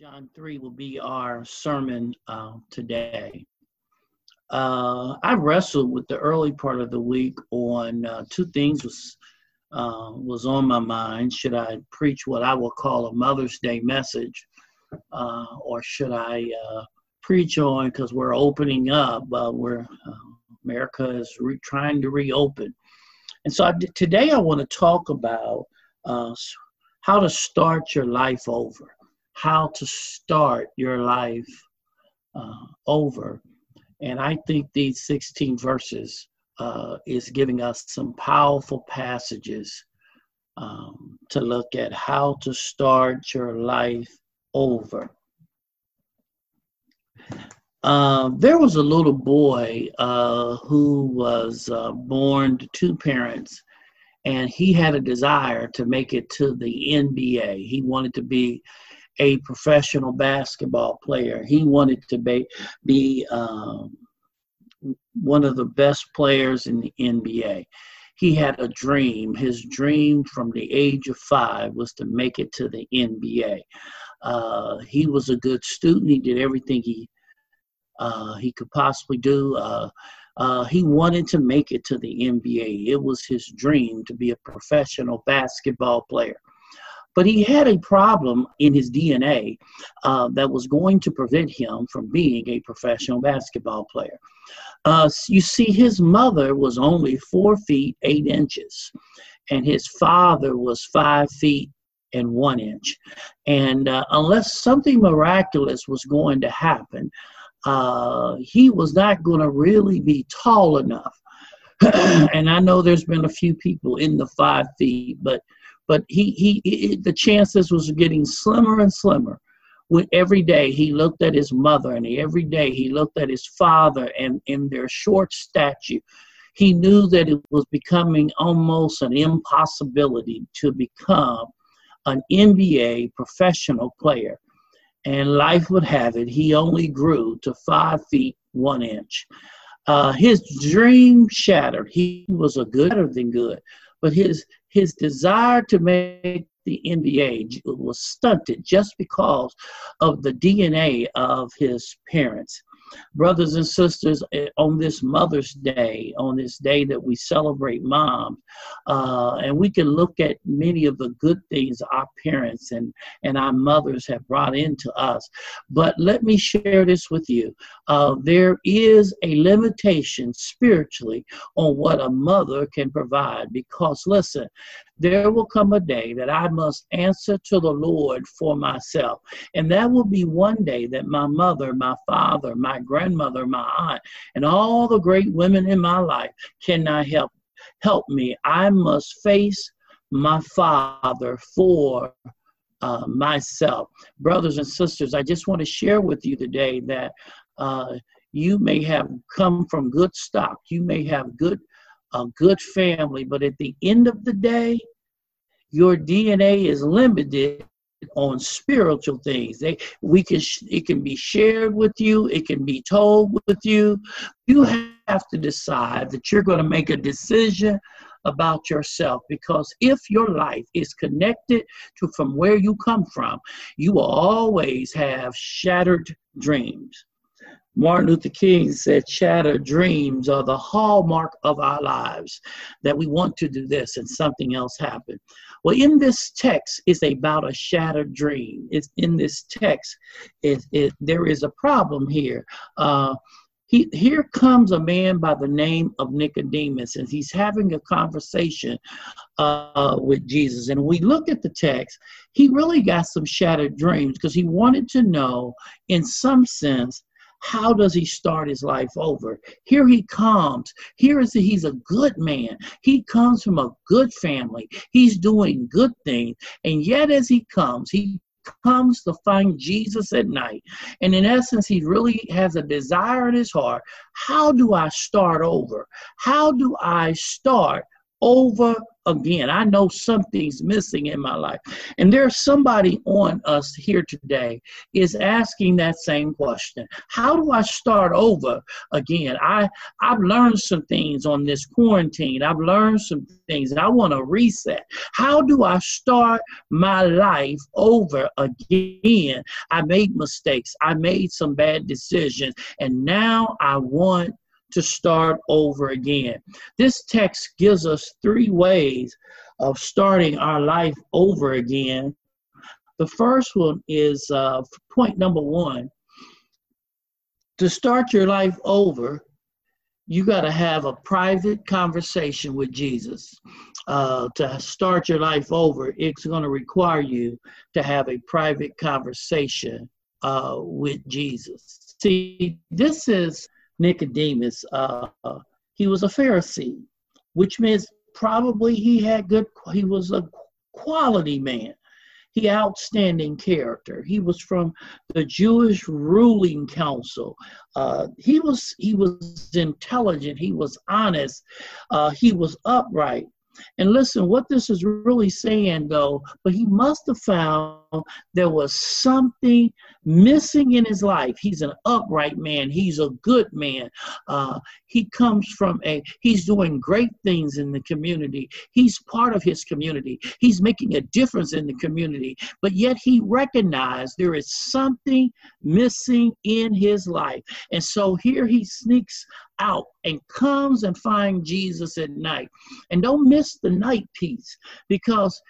John 3 will be our sermon uh, today. Uh, I wrestled with the early part of the week on uh, two things was uh, was on my mind. Should I preach what I will call a Mother's Day message, uh, or should I uh, preach on because we're opening up? we're America is re- trying to reopen, and so I, today I want to talk about how to start your life over how to start your life uh, over. And I think these 16 verses uh, is giving us some powerful passages um, to look at how to start your life over. Uh, there was a little boy uh, who was uh, born to two parents, and he had a desire to make it to the NBA. He wanted to be a professional basketball player. He wanted to be, be um, one of the best players in the NBA. He had a dream. His dream from the age of five was to make it to the NBA. Uh, he was a good student. He did everything he uh, he could possibly do. Uh, uh he wanted to make it to the NBA. It was his dream to be a professional basketball player. But he had a problem in his DNA uh, that was going to prevent him from being a professional basketball player. Uh, you see, his mother was only four feet eight inches, and his father was five feet and one inch. And uh, unless something miraculous was going to happen, uh, he was not going to really be tall enough. and I know there's been a few people in the five feet, but but he, he, he the chances was getting slimmer and slimmer. When every day he looked at his mother and every day he looked at his father and in their short stature, he knew that it was becoming almost an impossibility to become an NBA professional player. And life would have it, he only grew to five feet one inch. Uh, his dream shattered. He was a good, better than good, but his his desire to make the NBA was stunted just because of the DNA of his parents brothers and sisters, eh, on this Mother's Day, on this day that we celebrate moms, uh, and we can look at many of the good things our parents and, and our mothers have brought into us. But let me share this with you. Uh, there is a limitation spiritually on what a mother can provide because, listen, there will come a day that I must answer to the Lord for myself. And that will be one day that my mother, my father, my grandmother, my aunt, and all the great women in my life cannot help help me. I must face my father for uh, myself. Brothers and sisters, I just want to share with you today that uh, you may have come from good stock. You may have good a good family, but at the end of the day, your DNA is limited on spiritual things. They we can it can be shared with you, it can be told with you. You have to decide that you're going to make a decision about yourself because if your life is connected to from where you come from, you will always have shattered dreams. Martin Luther King said, Shattered dreams are the hallmark of our lives, that we want to do this and something else happened. Well, in this text, it's about a shattered dream. It's in this text, it, it, there is a problem here. Uh, he, here comes a man by the name of Nicodemus, and he's having a conversation uh, with Jesus. And we look at the text, he really got some shattered dreams because he wanted to know, in some sense, how does he start his life over? Here he comes. Here is he's a good man. He comes from a good family. He's doing good things. And yet as he comes, he comes to find Jesus at night. And in essence, he really has a desire in his heart. How do I start over? How do I start over again. I know something's missing in my life. And there's somebody on us here today is asking that same question. How do I start over again? I I've learned some things on this quarantine. I've learned some things. and I want to reset. How do I start my life over again? I made mistakes. I made some bad decisions and now I want to start over again. This text gives us three ways of starting our life over again. The first one is uh, point number one. To start your life over, you got to have a private conversation with Jesus. Uh, to start your life over, it's going to require you to have a private conversation uh, with Jesus. See, this is Nicodemus, uh, he was a Pharisee, which means probably he had good, he was a quality man. He outstanding character. He was from the Jewish ruling council. Uh, he was he was intelligent. He was honest. Uh, he was upright. And listen, what this is really saying, though, but he must have found there was something missing in his life. He's an upright man. He's a good man. Uh, he comes from a, he's doing great things in the community. He's part of his community. He's making a difference in the community. But yet he recognized there is something missing in his life. And so here he sneaks out and comes and finds Jesus at night. And don't miss the night piece because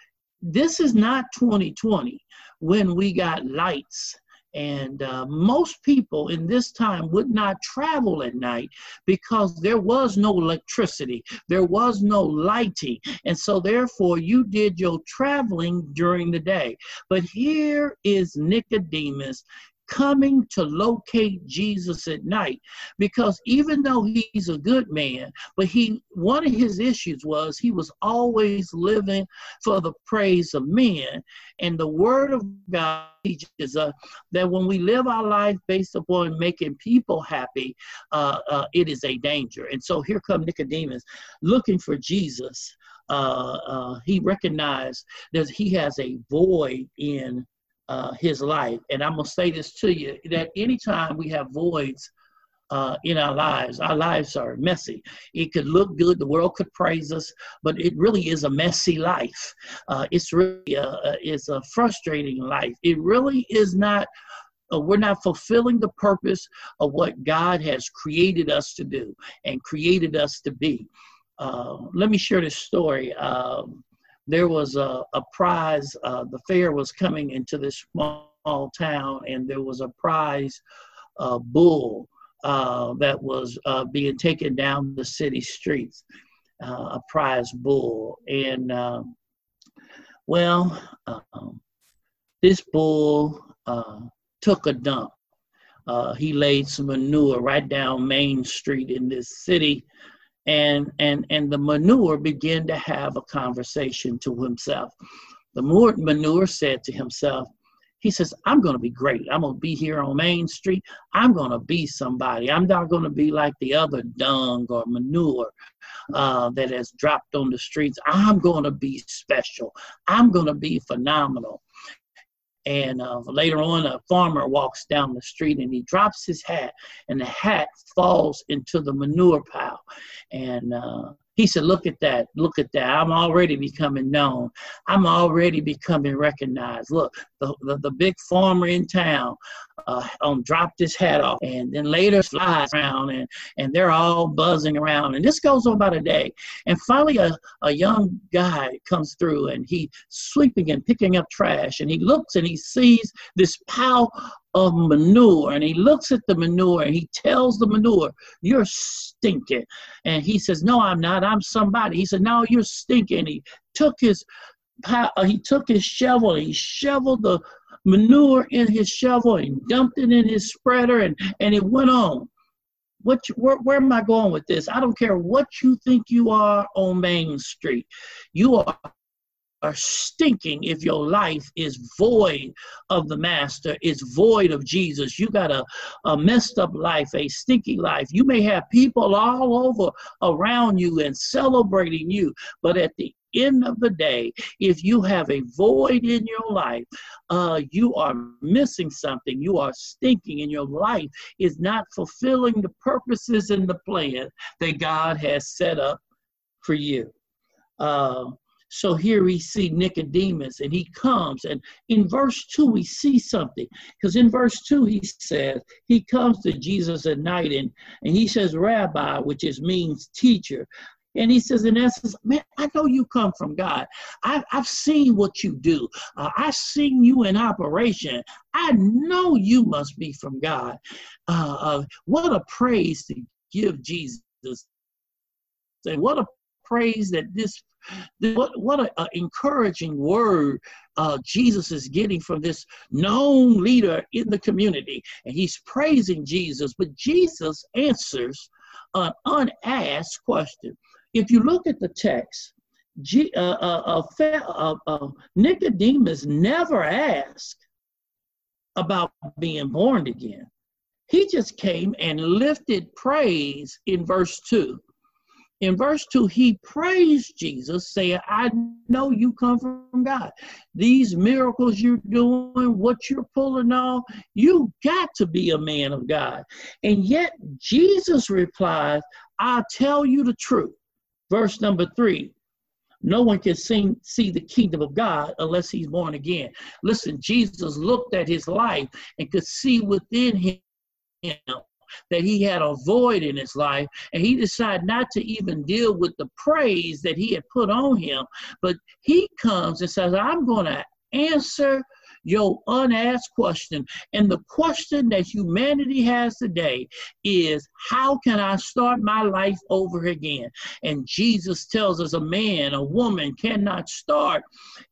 this is not 2020 when we got lights and uh, most people in this time would not travel at night because there was no electricity, there was no lighting. And so, therefore, you did your traveling during the day. But here is Nicodemus coming to locate Jesus at night because even though he's a good man, but he one of his issues was he was always living for the praise of men. And the word of God teaches us that when we live our life based upon making people happy, uh, uh, it is a danger. And so here come Nicodemus looking for Jesus. Uh, uh he recognized that he has a void in uh, his life. And I'm going to say this to you that anytime we have voids uh, in our lives, our lives are messy. It could look good, the world could praise us, but it really is a messy life. Uh, it's really a, it's a frustrating life. It really is not. Uh, we're not fulfilling the purpose of what God has created us to do and created us to be. Uh, let me share this story. Um, there was a, a prize. Uh, the fair was coming into this small town, and there was a prize uh, bull uh, that was uh, being taken down the city streets, uh, a prize bull. And um, well, um, this bull uh, took a dump. he laid some manure right down Main Street in this city and and and the manure began to have a conversation to himself. The manure said to himself he says i'm going to be great. I'm going to be here on main street. I'm going to be somebody. I'm not going to be like the other dung or manure uh, that has dropped on the streets. I'm going to be special. I'm going to be phenomenal and uh, later on, a farmer walks down the street and he drops his hat, and the hat falls into the manure pile. And uh, he said, Look at that. Look at that. I'm already becoming known. I'm already becoming recognized. Look, the, the, the big farmer in town uh, um, dropped his hat off and then later flies around and, and they're all buzzing around. And this goes on about a day. And finally, a, a young guy comes through and he's sweeping and picking up trash. And he looks and he sees this pile of manure and he looks at the manure and he tells the manure you're stinking and he says no i'm not i'm somebody he said no you're stinking he took his uh, he took his shovel he shoveled the manure in his shovel and dumped it in his spreader and and it went on. What you, where, where am i going with this? I don't care what you think you are on main street. You are are stinking if your life is void of the master is void of jesus you got a, a messed up life a stinky life you may have people all over around you and celebrating you but at the end of the day, if you have a void in your life, uh, you are missing something. You are stinking, and your life is not fulfilling the purposes and the plan that God has set up for you. Uh, so here we see Nicodemus, and he comes, and in verse 2, we see something. Because in verse 2, he says, he comes to Jesus at night, and, and he says, Rabbi, which is means teacher. And he says, in essence, man, I know you come from God. I've, I've seen what you do. Uh, I've seen you in operation. I know you must be from God. Uh, uh, what a praise to give Jesus. And what a praise that this, what, what an encouraging word uh, Jesus is getting from this known leader in the community. And he's praising Jesus, but Jesus answers an unasked question. If you look at the text, G, uh, uh, uh, uh, Nicodemus never asked about being born again. He just came and lifted praise in verse 2. In verse 2, he praised Jesus, saying, I know you come from God. These miracles you're doing, what you're pulling off, you got to be a man of God. And yet, Jesus replies, i tell you the truth. Verse number three no one can sing, see the kingdom of God unless he's born again. Listen, Jesus looked at his life and could see within him that he had a void in his life, and he decided not to even deal with the praise that he had put on him, but he comes and says, I'm going to answer your unasked question. And the question that humanity has today is how can I start my life over again? And Jesus tells us a man, a woman cannot start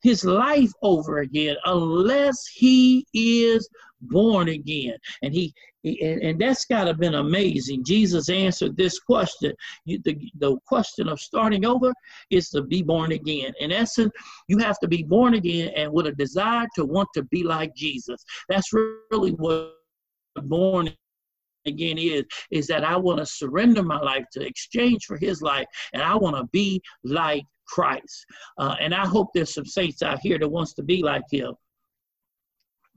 his life over again unless he is born again. And he and, and that's got to been amazing. Jesus answered this question. You, the, the question of starting over is to be born again. In essence, you have to be born again and with a desire to want to be like Jesus. That's really what born again is is that I want to surrender my life to exchange for his life and I want to be like Christ. Uh, and I hope there's some saints out here that wants to be like him.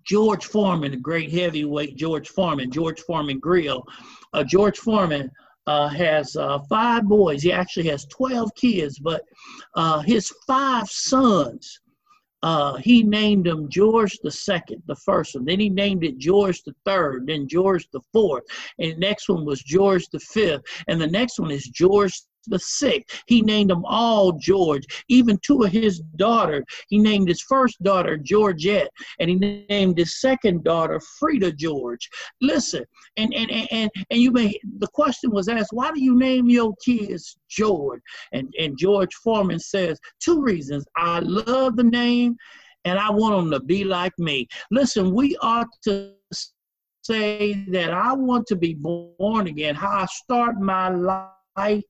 George Foreman, the great heavyweight George Foreman, George Foreman Grill. Uh, George Foreman uh, has uh, five boys. He actually has 12 kids, but uh, his five sons, uh, he named them George the second, the first one. Then he named it George the third, then George the fourth, and the next one was George the fifth, and the next one is George the sick. He named them all George. Even two of his daughters. He named his first daughter Georgette, and he named his second daughter Freeda George. Listen, and and and and you may the question was asked, why do you name your kids George? And and George Foreman says two reasons. I love the name, and I want them to be like me. Listen, we ought to say that I want to be born again. How I start my life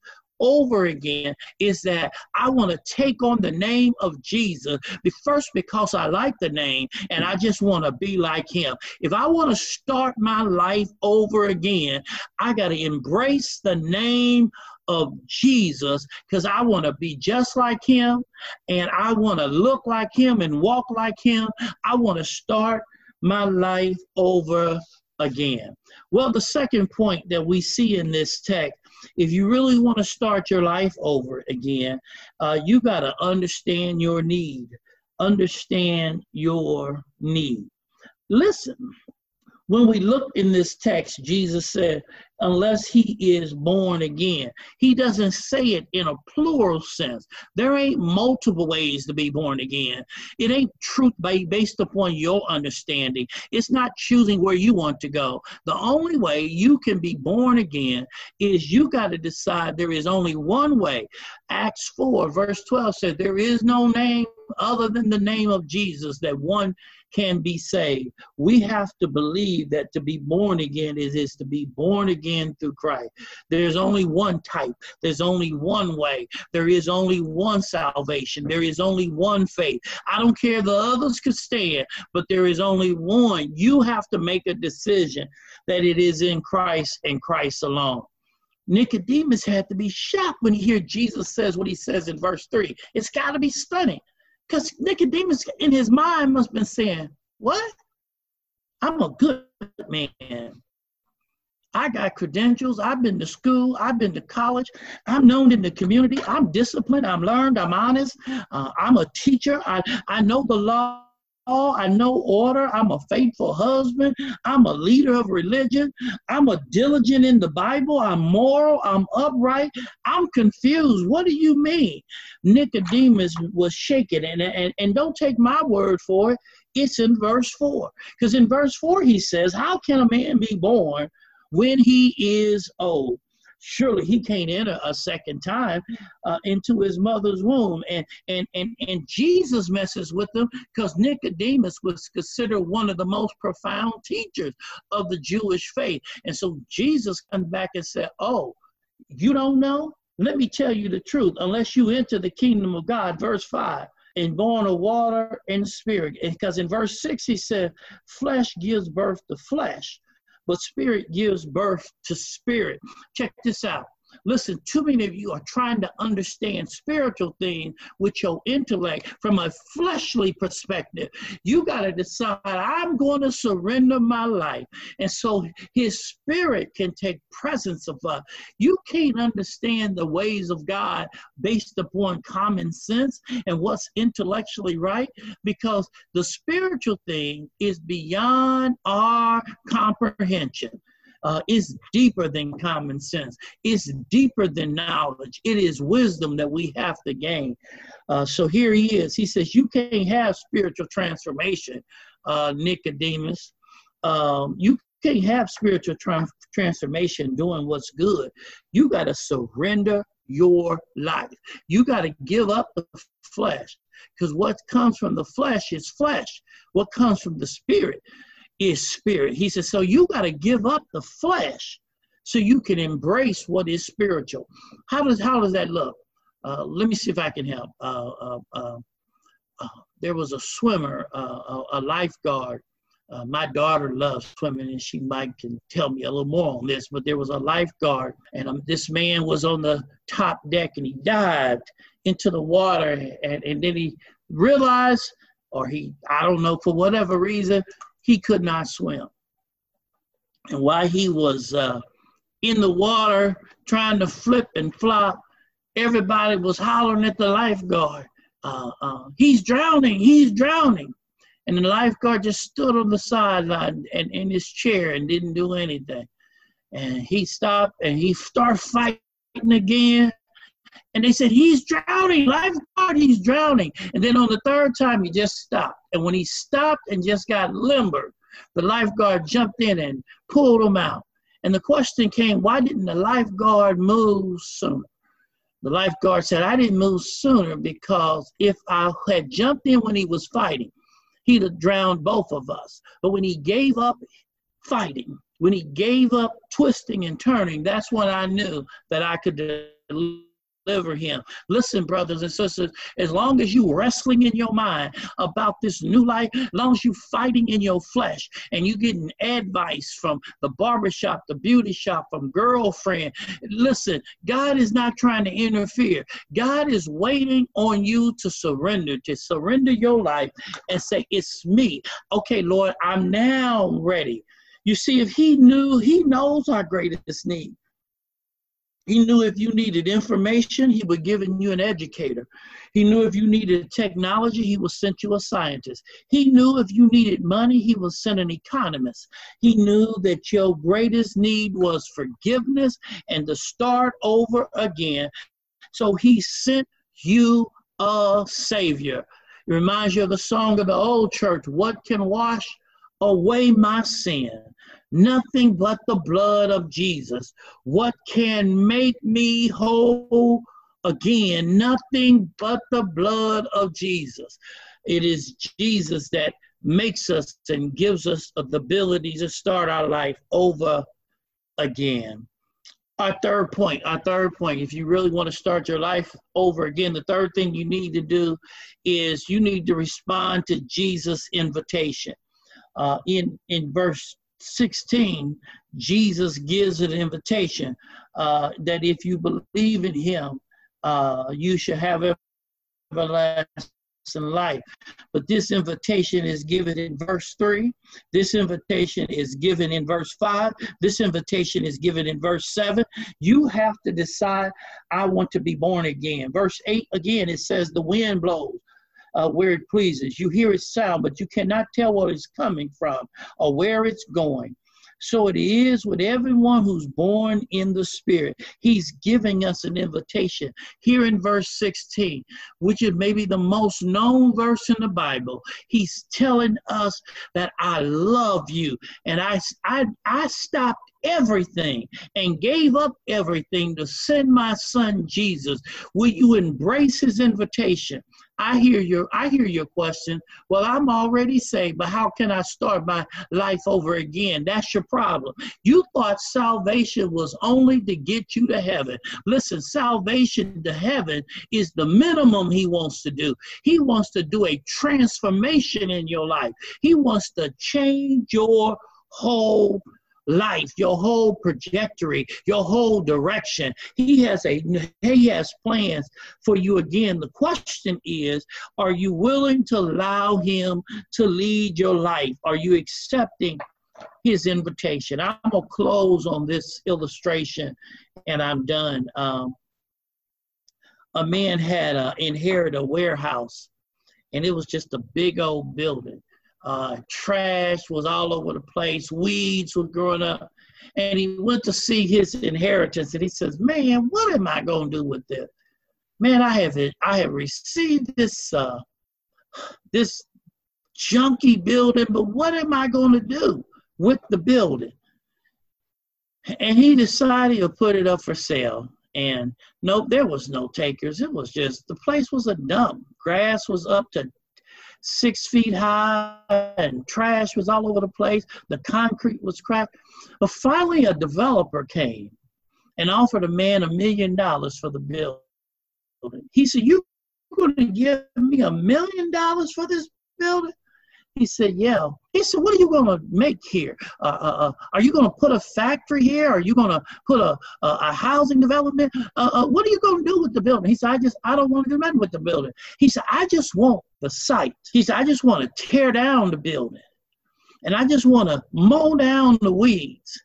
over again is that I want to take on the name of Jesus, first because I like the name and I just want to be like him. If I want to start my life over again, I got to embrace the name of Jesus because I want to be just like him and I want to look like him and walk like him. I want to start my life over again. Well, the second point that we see in this text if you really want to start your life over again, uh, you got to understand your need. Understand your need. Listen, when we look in this text, Jesus said, unless he is born again. He doesn't say it in a plural sense. There ain't multiple ways to be born again. It ain't truth based upon your understanding. It's not choosing where you want to go. The only way you can be born again is you got to decide there is only one way. Acts 4, verse 12 said, There is no name other than the name of Jesus that one can be saved. We have to believe that to be born again is, is to be born again through Christ. There's only one type, there's only one way, there is only one salvation, there is only one faith. I don't care the others could stand, but there is only one. You have to make a decision that it is in Christ and Christ alone. Nicodemus had to be shocked when he heard Jesus says what he says in verse 3. It's got to be stunning. Because Nicodemus in his mind must have been saying, What? I'm a good man. I got credentials. I've been to school. I've been to college. I'm known in the community. I'm disciplined. I'm learned. I'm honest. Uh, I'm a teacher. I, I know the law I know order. I'm a faithful husband. I'm a leader of religion. I'm a diligent in the Bible. I'm moral. I'm upright. I'm confused. What do you mean? Nicodemus was shaken. And, and, and don't take my word for it. It's in verse 4. Because in verse 4, he says, How can a man be born when he is old? Surely he can't enter a second time uh, into his mother's womb. And and and and Jesus messes with them because Nicodemus was considered one of the most profound teachers of the Jewish faith. And so Jesus comes back and said, "Oh, you don't know? Let me tell you the truth. Unless you enter the kingdom of God, verse five." and born of water and spirit. Because in verse 6 he said, flesh gives birth to flesh, but spirit gives birth to spirit. Check this out. Listen, too many of you are trying to understand spiritual things with your intellect from a fleshly perspective. You got to decide, I'm going to surrender my life. And so his spirit can take presence of us. You can't understand the ways of God based upon common sense and what's intellectually right because the spiritual thing is beyond our comprehension uh, is deeper than common sense. It's deeper than knowledge. It is wisdom that we have to gain. Uh, so here he is. He says, You can't have spiritual transformation, uh, Nicodemus. Um, you can't have spiritual tra- transformation doing what's good. You got to surrender your life. You got to give up the flesh because what comes from the flesh is flesh. What comes from the spirit is spirit. He says, so you got to give up the flesh so you can embrace what is spiritual. How does how does that look? Uh, let me see if I can help. Uh, uh, uh, uh there was a swimmer, uh, a lifeguard. my daughter loves swimming, and she might can tell me a little more on this. But there was a lifeguard, and um, this man was on the top deck, and he dived into the water, and, and then he realized, or he I don't know for whatever reason, he could not swim. And while he was uh, in the water trying to flip and flop, everybody was hollering at the lifeguard. Uh, uh, he's drowning, he's drowning. And the lifeguard just stood on the sideline and in his chair and didn't do anything. And he stopped and he started fighting again. And they said, He's drowning, lifeguard, he's drowning. And then on the third time, he just stopped. And when he stopped and just got limber, the lifeguard jumped in and pulled him out. And the question came, why didn't the lifeguard move sooner? The lifeguard said, I didn't move sooner because if I had jumped in when he was fighting, he'd have drowned both of us. But when he gave up fighting, when he gave up twisting and turning, that's when I knew that I could deliver him. Listen, brothers and sisters, as long as you wrestling in your mind about this new life, as long as you fighting in your flesh and you getting advice from the barbershop, the beauty shop, from girlfriend, listen, God is not trying to interfere. God is waiting on you to surrender, to surrender your life and say, it's me. Okay, Lord, I'm now ready. You see, if he knew, he knows our greatest need. He knew if you needed information, he would give you an educator. He knew if you needed technology, he would send you a scientist. He knew if you needed money, he would send an economist. He knew that your greatest need was forgiveness and to start over again. So he sent you a savior. It reminds you of the song of the old church, What can wash away my sin? Nothing but the blood of Jesus. What can make me whole again, nothing but the blood of Jesus. It is Jesus that makes us and gives us the ability to start our life over again. Our third point, our third point, if you really want to start your life over again, the third thing you need to do is you need to respond to Jesus' invitation. Uh, in, in verse 16, Jesus gives an invitation uh, that if you believe in him, uh, you shall have everlasting life. But this invitation is given in verse 3. This invitation is given in verse 5. This invitation is given in verse 7. You have to decide, I want to be born again. Verse 8 again, it says, The wind blows. Uh, where it pleases. You hear its sound, but you cannot tell where it's coming from or where it's going. So it is with everyone who's born in the Spirit. He's giving us an invitation here in verse 16, which is maybe the most known verse in the Bible. He's telling us that I love you and I, I, I stopped everything and gave up everything to send my son Jesus. Will you embrace his invitation? I hear your I hear your question. Well, I'm already saved, but how can I start my life over again? That's your problem. You thought salvation was only to get you to heaven. Listen, salvation to heaven is the minimum he wants to do. He wants to do a transformation in your life. He wants to change your whole life, your whole trajectory, your whole direction. He has a he has plans for you again. The question is, are you willing to allow him to lead your life? Are you accepting his invitation? I'm gonna close on this illustration and I'm done. Um, a man had uh, inherited a warehouse and it was just a big old building uh, trash was all over the place, weeds were growing up. And he went to see his inheritance and he says, Man, what am I going to do with this? Man, I have I have received this uh, this junky building, but what am I going to do with the building? And he decided to put it up for sale. And nope, there was no takers. It was just the place was a dump. Grass was up to six feet high and trash was all over the place. The concrete was cracked. But finally, a developer came and offered a man a million dollars for the building. He said, You going to give me a million dollars for this building? He said, Yeah. He said, What are you going to make here? Uh, uh, uh are you going to put a factory here? Are you going to put a, a, housing development? Uh, uh, what are you going to do with the building? He said, I just, I don't want to do nothing with the building. He said, I just want the site. He said, I just want to tear down the building. And I just want to mow down the weeds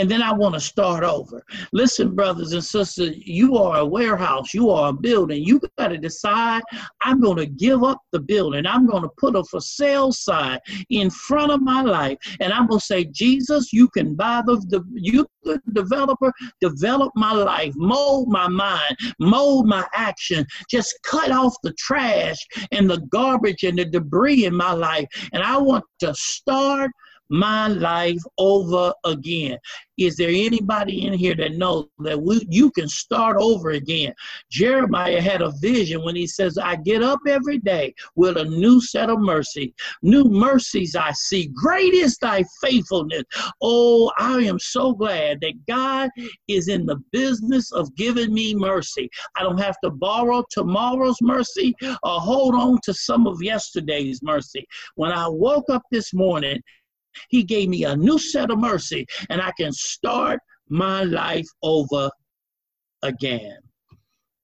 and then I want to start over. Listen, brothers and sisters, you are a warehouse, you are a building. You got to decide I'm going to give up the building. I'm going to put a for sale sign in front of my life, and I'm going to say, Jesus, you can buy the, the you the developer, develop my life, mold my mind, mold my action, just cut off the trash and the garbage and the debris in my life. And I want to start my life over again. Is there anybody in here that knows that we, you can start over again? Jeremiah had a vision when he says, I get up every day with a new set of mercy. New mercies I see. Great is thy faithfulness. Oh, I am so glad that God is in the business of giving me mercy. I don't have to borrow tomorrow's mercy or hold on to some of yesterday's mercy. When I woke up this morning, he gave me a new set of mercy, and I can start my life over again.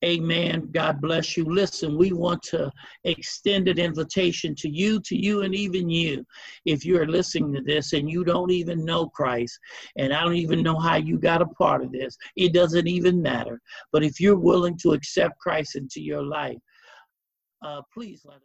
Amen. God bless you. Listen, we want to extend an invitation to you, to you, and even you. If you're listening to this and you don't even know Christ, and I don't even know how you got a part of this, it doesn't even matter. But if you're willing to accept Christ into your life, uh, please let us.